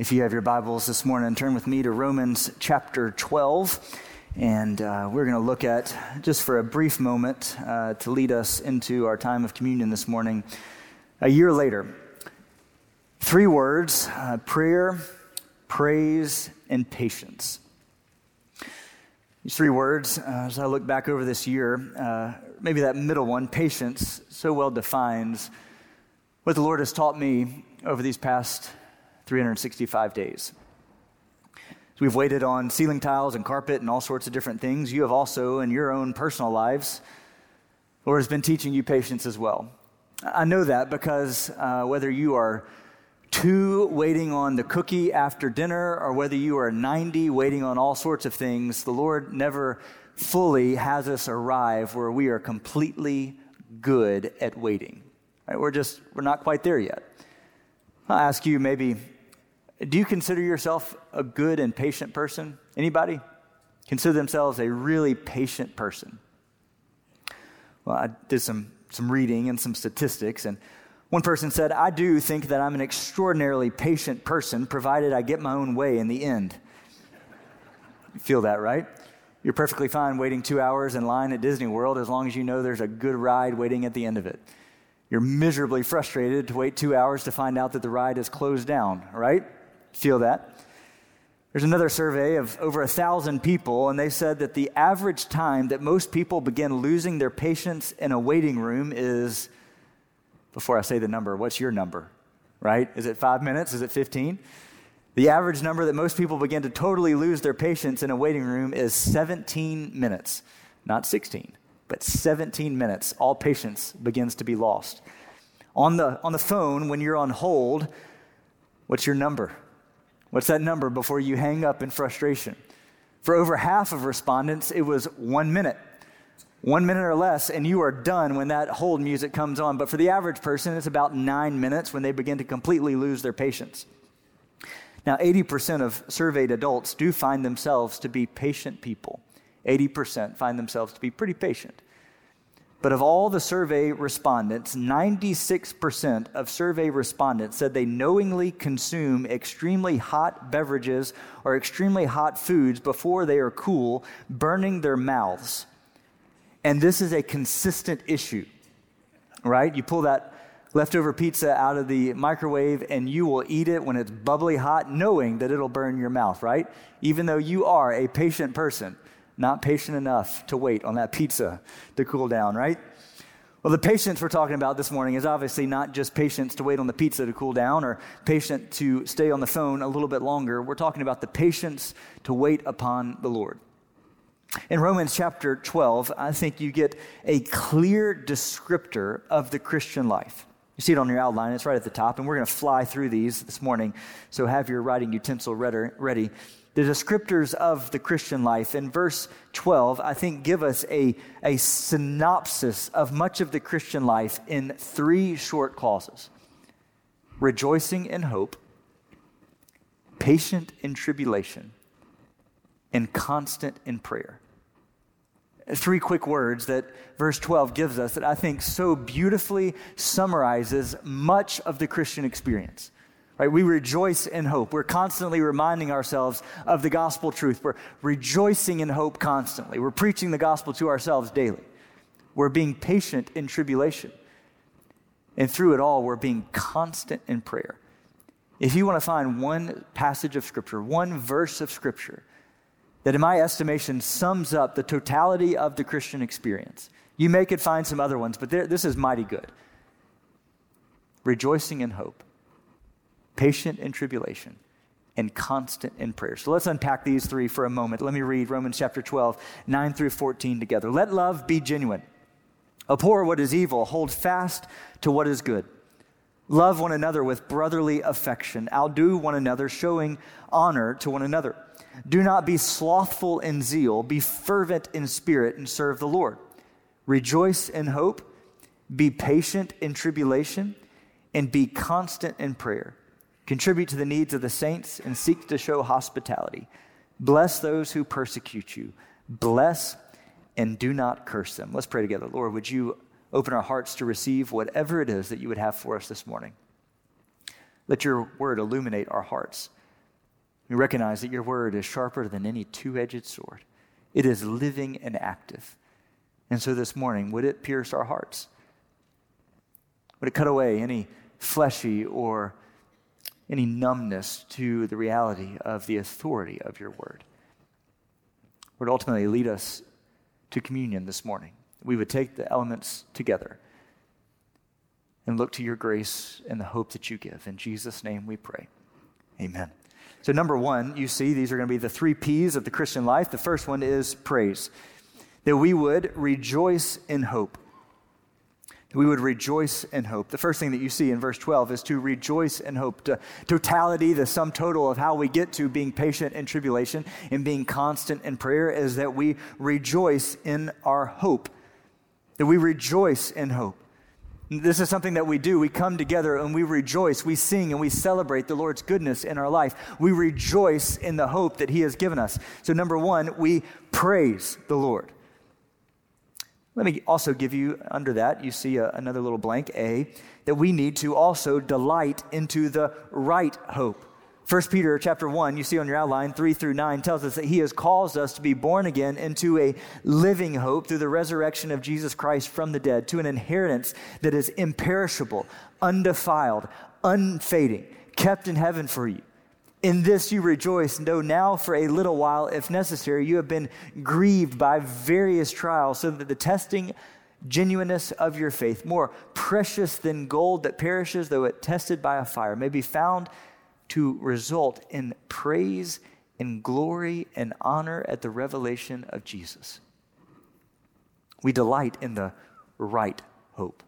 If you have your Bibles this morning, turn with me to Romans chapter 12. And uh, we're going to look at, just for a brief moment, uh, to lead us into our time of communion this morning, a year later. Three words uh, prayer, praise, and patience. These three words, uh, as I look back over this year, uh, maybe that middle one, patience, so well defines what the Lord has taught me over these past 365 days. So we've waited on ceiling tiles and carpet and all sorts of different things. You have also, in your own personal lives, Lord has been teaching you patience as well. I know that because uh, whether you are two waiting on the cookie after dinner or whether you are 90 waiting on all sorts of things, the Lord never fully has us arrive where we are completely good at waiting. Right? We're just, we're not quite there yet. I'll ask you maybe do you consider yourself a good and patient person? Anybody? Consider themselves a really patient person? Well, I did some, some reading and some statistics, and one person said, I do think that I'm an extraordinarily patient person, provided I get my own way in the end. You feel that, right? You're perfectly fine waiting two hours in line at Disney World as long as you know there's a good ride waiting at the end of it. You're miserably frustrated to wait two hours to find out that the ride is closed down, right? Feel that? There's another survey of over a thousand people, and they said that the average time that most people begin losing their patience in a waiting room is, before I say the number, what's your number? Right? Is it five minutes? Is it 15? The average number that most people begin to totally lose their patience in a waiting room is 17 minutes, not 16, but 17 minutes. All patience begins to be lost. On the, on the phone, when you're on hold, what's your number? What's that number before you hang up in frustration? For over half of respondents, it was one minute. One minute or less, and you are done when that hold music comes on. But for the average person, it's about nine minutes when they begin to completely lose their patience. Now, 80% of surveyed adults do find themselves to be patient people. 80% find themselves to be pretty patient. But of all the survey respondents, 96% of survey respondents said they knowingly consume extremely hot beverages or extremely hot foods before they are cool, burning their mouths. And this is a consistent issue, right? You pull that leftover pizza out of the microwave and you will eat it when it's bubbly hot, knowing that it'll burn your mouth, right? Even though you are a patient person not patient enough to wait on that pizza to cool down, right? Well, the patience we're talking about this morning is obviously not just patience to wait on the pizza to cool down or patient to stay on the phone a little bit longer. We're talking about the patience to wait upon the Lord. In Romans chapter 12, I think you get a clear descriptor of the Christian life. You see it on your outline, it's right at the top, and we're going to fly through these this morning. So have your writing utensil ready the descriptors of the Christian life in verse 12, I think, give us a, a synopsis of much of the Christian life in three short clauses rejoicing in hope, patient in tribulation, and constant in prayer. Three quick words that verse 12 gives us that I think so beautifully summarizes much of the Christian experience. Right? We rejoice in hope. We're constantly reminding ourselves of the gospel truth. We're rejoicing in hope constantly. We're preaching the gospel to ourselves daily. We're being patient in tribulation. And through it all, we're being constant in prayer. If you want to find one passage of Scripture, one verse of Scripture, that in my estimation sums up the totality of the Christian experience, you may could find some other ones, but there, this is mighty good. Rejoicing in hope patient in tribulation, and constant in prayer. So let's unpack these three for a moment. Let me read Romans chapter 12, 9 through 14 together. Let love be genuine. Abhor what is evil, hold fast to what is good. Love one another with brotherly affection. Outdo one another, showing honor to one another. Do not be slothful in zeal, be fervent in spirit, and serve the Lord. Rejoice in hope, be patient in tribulation, and be constant in prayer. Contribute to the needs of the saints and seek to show hospitality. Bless those who persecute you. Bless and do not curse them. Let's pray together. Lord, would you open our hearts to receive whatever it is that you would have for us this morning? Let your word illuminate our hearts. We recognize that your word is sharper than any two edged sword, it is living and active. And so this morning, would it pierce our hearts? Would it cut away any fleshy or any numbness to the reality of the authority of your word? Would ultimately lead us to communion this morning. We would take the elements together and look to your grace and the hope that you give. In Jesus' name we pray. Amen. So, number one, you see, these are going to be the three P's of the Christian life. The first one is praise, that we would rejoice in hope. We would rejoice in hope. The first thing that you see in verse 12 is to rejoice in hope. To totality, the sum total of how we get to being patient in tribulation and being constant in prayer is that we rejoice in our hope. That we rejoice in hope. This is something that we do. We come together and we rejoice. We sing and we celebrate the Lord's goodness in our life. We rejoice in the hope that He has given us. So, number one, we praise the Lord. Let me also give you under that, you see a, another little blank, A, that we need to also delight into the right hope. 1 Peter chapter 1, you see on your outline, 3 through 9, tells us that he has caused us to be born again into a living hope through the resurrection of Jesus Christ from the dead, to an inheritance that is imperishable, undefiled, unfading, kept in heaven for you. In this you rejoice, though now for a little while, if necessary, you have been grieved by various trials, so that the testing genuineness of your faith, more precious than gold that perishes, though it tested by a fire, may be found to result in praise and glory and honor at the revelation of Jesus. We delight in the right hope.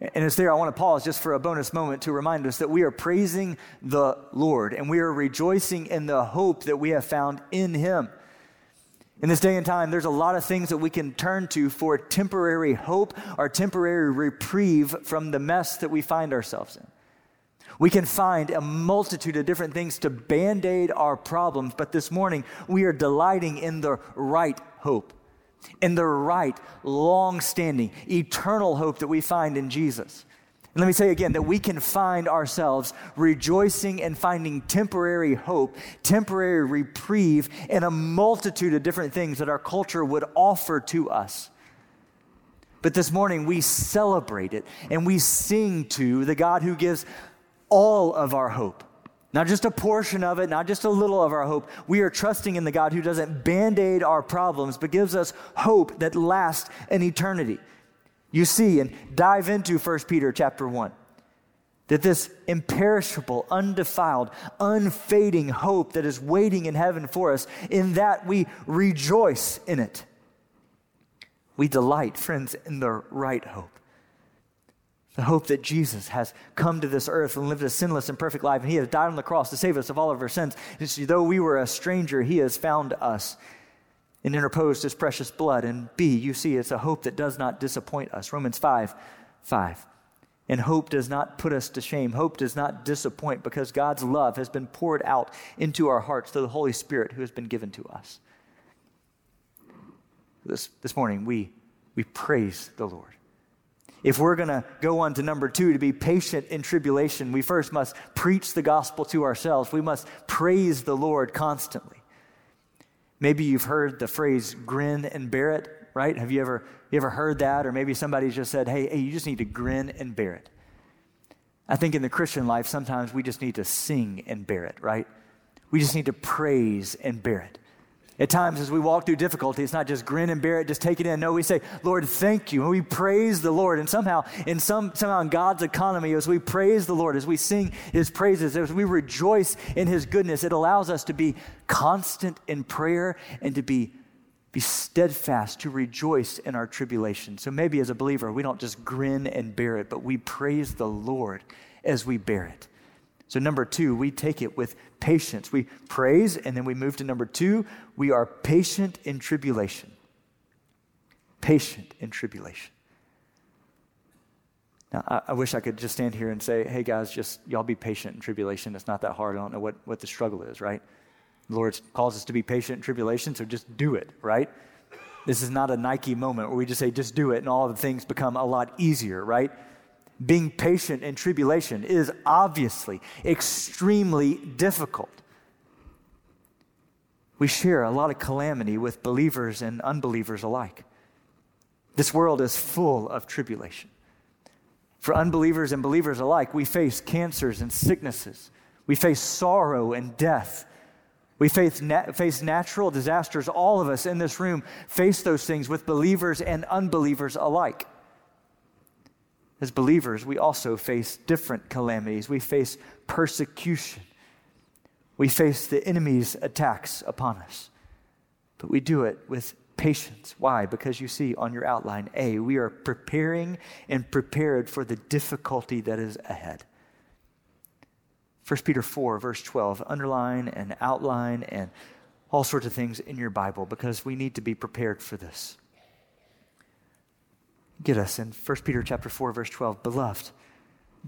And it's there I want to pause just for a bonus moment to remind us that we are praising the Lord and we are rejoicing in the hope that we have found in Him. In this day and time, there's a lot of things that we can turn to for temporary hope or temporary reprieve from the mess that we find ourselves in. We can find a multitude of different things to band aid our problems, but this morning we are delighting in the right hope, in the right, long standing, eternal hope that we find in Jesus. And let me say again that we can find ourselves rejoicing and finding temporary hope, temporary reprieve in a multitude of different things that our culture would offer to us. But this morning we celebrate it and we sing to the God who gives all of our hope. Not just a portion of it, not just a little of our hope. We are trusting in the God who doesn't band aid our problems, but gives us hope that lasts an eternity. You see, and dive into 1 Peter chapter 1, that this imperishable, undefiled, unfading hope that is waiting in heaven for us, in that we rejoice in it. We delight, friends, in the right hope. The hope that Jesus has come to this earth and lived a sinless and perfect life, and He has died on the cross to save us of all of our sins. And though we were a stranger, He has found us and interposed His precious blood. And B, you see, it's a hope that does not disappoint us. Romans 5 5. And hope does not put us to shame. Hope does not disappoint because God's love has been poured out into our hearts through the Holy Spirit who has been given to us. This, this morning, we, we praise the Lord. If we're going to go on to number two, to be patient in tribulation, we first must preach the gospel to ourselves. We must praise the Lord constantly. Maybe you've heard the phrase grin and bear it, right? Have you ever, you ever heard that? Or maybe somebody's just said, hey, hey, you just need to grin and bear it. I think in the Christian life, sometimes we just need to sing and bear it, right? We just need to praise and bear it. At times, as we walk through difficulty, it's not just grin and bear it, just take it in. No, we say, Lord, thank you. And we praise the Lord. And somehow, in some, somehow in God's economy, as we praise the Lord, as we sing his praises, as we rejoice in his goodness, it allows us to be constant in prayer and to be, be steadfast, to rejoice in our tribulation. So maybe as a believer, we don't just grin and bear it, but we praise the Lord as we bear it. So, number two, we take it with patience. We praise, and then we move to number two, we are patient in tribulation. Patient in tribulation. Now, I, I, wish I could just stand here and say, hey guys, just y'all be patient in tribulation. It's not that hard. I don't know what, what the struggle is, right? The Lord calls us to be patient in tribulation, so just do it, right? This is not a Nike moment where we just say, just do it, and all the things become a lot easier, right? Being patient in tribulation is obviously extremely difficult. We share a lot of calamity with believers and unbelievers alike. This world is full of tribulation. For unbelievers and believers alike, we face cancers and sicknesses. We face sorrow and death. We face, na- face natural disasters. All of us in this room face those things with believers and unbelievers alike. As believers, we also face different calamities. We face persecution. We face the enemy's attacks upon us. But we do it with patience. Why? Because you see on your outline A, we are preparing and prepared for the difficulty that is ahead. 1 Peter 4, verse 12, underline and outline and all sorts of things in your Bible because we need to be prepared for this. Get us in 1 Peter chapter 4, verse 12, beloved.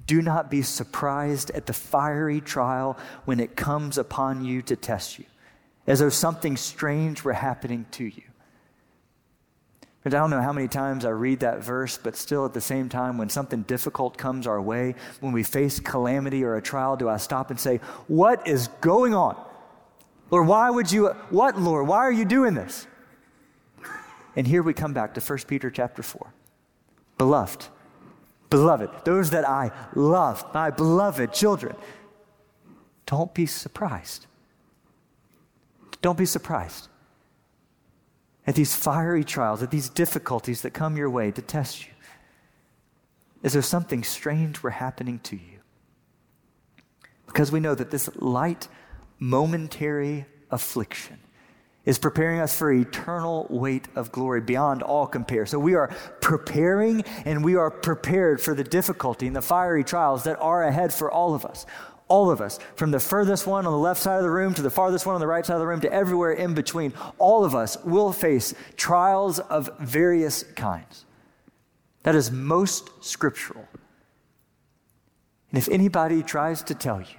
Do not be surprised at the fiery trial when it comes upon you to test you, as though something strange were happening to you. I don't know how many times I read that verse, but still at the same time, when something difficult comes our way, when we face calamity or a trial, do I stop and say, What is going on? Lord, why would you, what, Lord, why are you doing this? And here we come back to 1 Peter chapter 4. Beloved, beloved, those that I love, my beloved children, don't be surprised. Don't be surprised at these fiery trials, at these difficulties that come your way to test you? Is there something strange were happening to you? Because we know that this light, momentary affliction is preparing us for eternal weight of glory beyond all compare. So we are preparing and we are prepared for the difficulty and the fiery trials that are ahead for all of us. All of us, from the furthest one on the left side of the room to the farthest one on the right side of the room to everywhere in between, all of us will face trials of various kinds. That is most scriptural. And if anybody tries to tell you,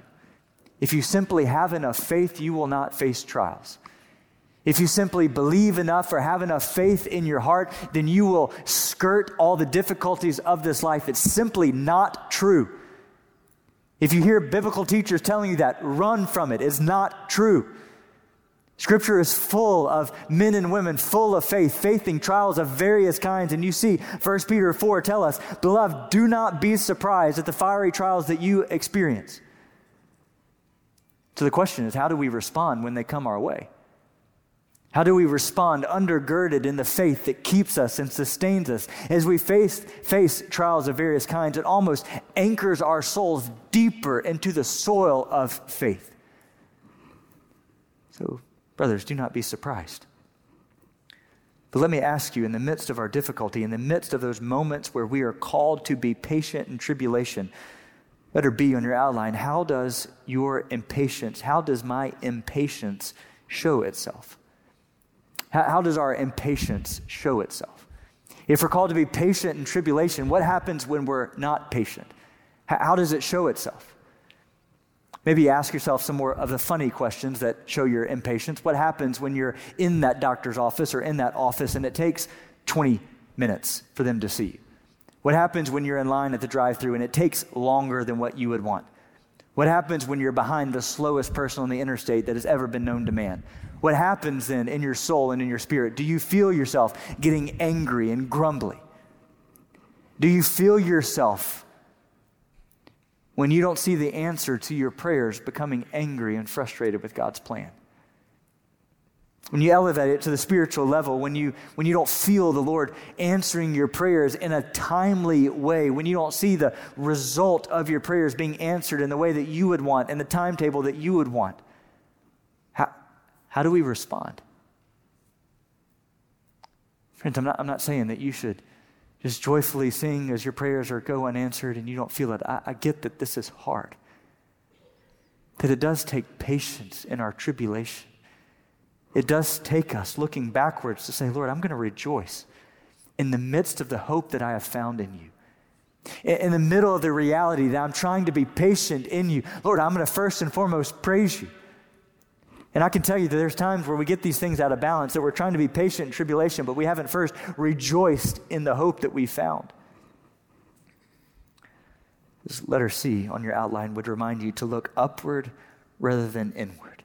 if you simply have enough faith, you will not face trials. If you simply believe enough or have enough faith in your heart, then you will skirt all the difficulties of this life. It's simply not true. If you hear biblical teachers telling you that, run from it. It's not true. Scripture is full of men and women full of faith, facing trials of various kinds. And you see 1 Peter 4 tell us, Beloved, do not be surprised at the fiery trials that you experience. So the question is, how do we respond when they come our way? How do we respond undergirded in the faith that keeps us and sustains us? As we face, face trials of various kinds, it almost anchors our souls deeper into the soil of faith. So, brothers, do not be surprised. But let me ask you, in the midst of our difficulty, in the midst of those moments where we are called to be patient in tribulation, better be on your outline, how does your impatience, how does my impatience show itself? How, does our impatience show itself? If we're called to be patient in tribulation, what happens when we're not patient? How, how does it show itself? Maybe ask yourself some more of the funny questions that show your impatience. What happens when you're in that doctor's office or in that office and it takes 20 minutes for them to see you? What happens when you're in line at the drive through and it takes longer than what you would want? What happens when you're behind the slowest person on the interstate that has ever been known to man? What happens then in your soul and in your spirit? Do you feel yourself getting angry and grumbly? Do you feel yourself when you don't see the answer to your prayers becoming angry and frustrated with God's plan? When you elevate it to the spiritual level, when you, when you don't feel the Lord answering your prayers in a timely way, when you don't see the result of your prayers being answered in the way that you would want, in the timetable that you would want, how do we respond? Friends, I'm not, I'm not saying that you should just joyfully sing as your prayers are go unanswered and you don't feel it. I, I get that this is hard, that it does take patience in our tribulation. It does take us looking backwards to say, Lord, I'm going to rejoice in the midst of the hope that I have found in you. In the middle of the reality that I'm trying to be patient in you, Lord, I'm going to first and foremost praise you. And I can tell you that there's times where we get these things out of balance, that we're trying to be patient in tribulation, but we haven't first rejoiced in the hope that we found. This letter C on your outline would remind you to look upward rather than inward.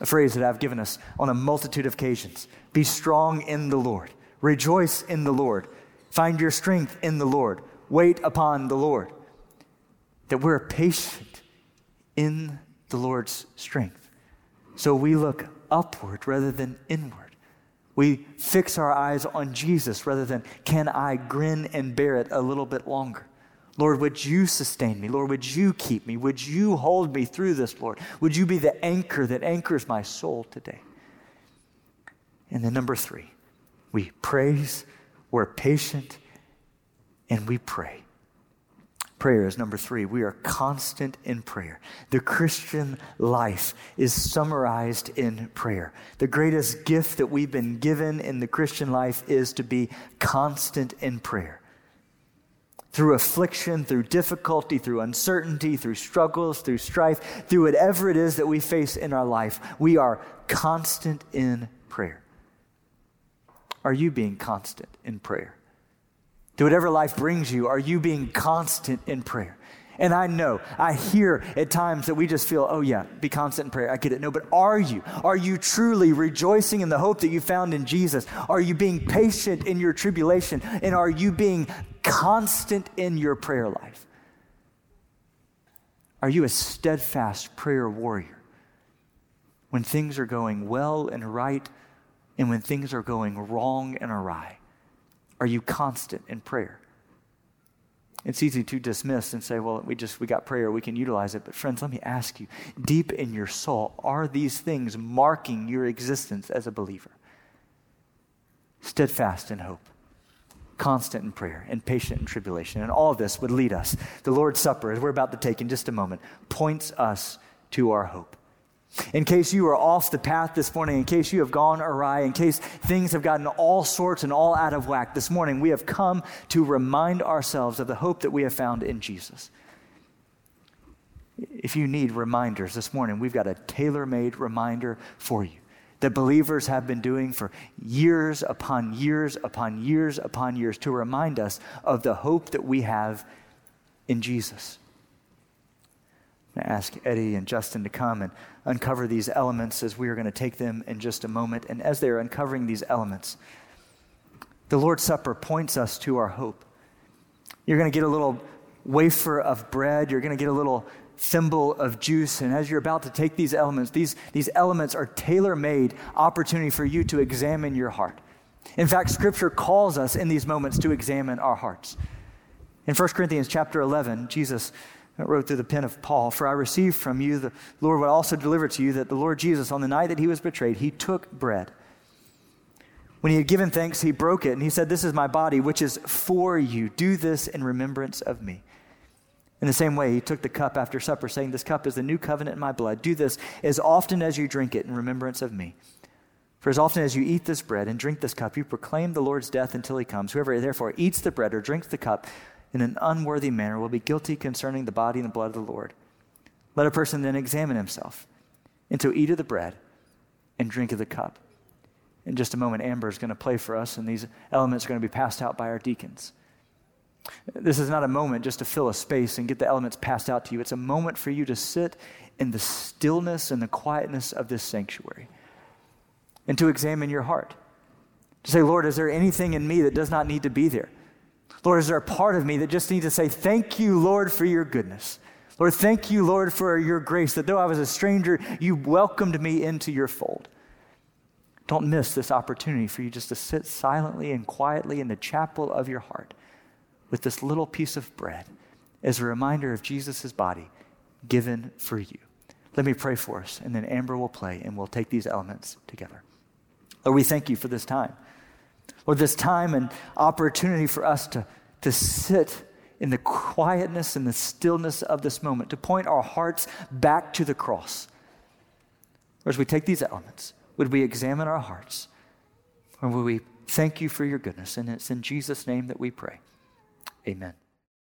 a phrase that I've given us on a multitude of occasions. Be strong in the Lord. Rejoice in the Lord. Find your strength in the Lord. Wait upon the Lord. That we're patient in the Lord's strength. So we look upward rather than inward. We fix our eyes on Jesus rather than, can I grin and bear it a little bit longer? Lord, would you sustain me? Lord, would you keep me? Would you hold me through this, Lord? Would you be the anchor that anchors my soul today? And then, number three, we praise, we're patient, and we pray. Prayer is number three. We are constant in prayer. The Christian life is summarized in prayer. The greatest gift that we've been given in the Christian life is to be constant in prayer. Through affliction, through difficulty, through uncertainty, through struggles, through strife, through whatever it is that we face in our life, we are constant in prayer. Are you being constant in prayer? To whatever life brings you, are you being constant in prayer? And I know, I hear at times that we just feel, oh yeah, be constant in prayer. I get it. No, but are you? Are you truly rejoicing in the hope that you found in Jesus? Are you being patient in your tribulation? And are you being constant in your prayer life? Are you a steadfast prayer warrior? When things are going well and right, and when things are going wrong and awry, are you constant in prayer? It's easy to dismiss and say, well, we just we got prayer, we can utilize it. But friends, let me ask you, deep in your soul, are these things marking your existence as a believer? Steadfast in hope, constant in prayer, and patient in tribulation. And all this would lead us. The Lord's Supper, as we're about to take in just a moment, points us to our hope. In case you are off the path this morning, in case you have gone awry, in case things have gotten all sorts and all out of whack, this morning we have come to remind ourselves of the hope that we have found in Jesus. If you need reminders this morning, we've got a tailor made reminder for you that believers have been doing for years upon years upon years upon years to remind us of the hope that we have in Jesus. I ask Eddie and Justin to come and uncover these elements as we are going to take them in just a moment. And as they are uncovering these elements, the Lord's Supper points us to our hope. You're going to get a little wafer of bread, you're going to get a little thimble of juice. And as you're about to take these elements, these, these elements are tailor made opportunity for you to examine your heart. In fact, Scripture calls us in these moments to examine our hearts. In 1 Corinthians chapter 11, Jesus wrote through the pen of Paul, For I received from you, the Lord would also deliver to you, that the Lord Jesus, on the night that he was betrayed, he took bread. When he had given thanks, he broke it, and he said, This is my body, which is for you. Do this in remembrance of me. In the same way, he took the cup after supper, saying, This cup is the new covenant in my blood. Do this as often as you drink it in remembrance of me. For as often as you eat this bread and drink this cup, you proclaim the Lord's death until he comes. Whoever therefore eats the bread or drinks the cup in an unworthy manner will be guilty concerning the body and the blood of the Lord. Let a person then examine himself, and so eat of the bread and drink of the cup. In just a moment, Amber is going to play for us, and these elements are going to be passed out by our deacons. This is not a moment just to fill a space and get the elements passed out to you. It's a moment for you to sit in the stillness and the quietness of this sanctuary and to examine your heart. To say, Lord, is there anything in me that does not need to be there? Lord, is there a part of me that just needs to say, Thank you, Lord, for your goodness? Lord, thank you, Lord, for your grace, that though I was a stranger, you welcomed me into your fold. Don't miss this opportunity for you just to sit silently and quietly in the chapel of your heart with this little piece of bread as a reminder of Jesus' body given for you. Let me pray for us, and then Amber will play, and we'll take these elements together. Lord, we thank you for this time. Lord, this time and opportunity for us to, to sit in the quietness and the stillness of this moment, to point our hearts back to the cross. Or as we take these elements, would we examine our hearts? Or would we thank you for your goodness? And it's in Jesus' name that we pray. Amen.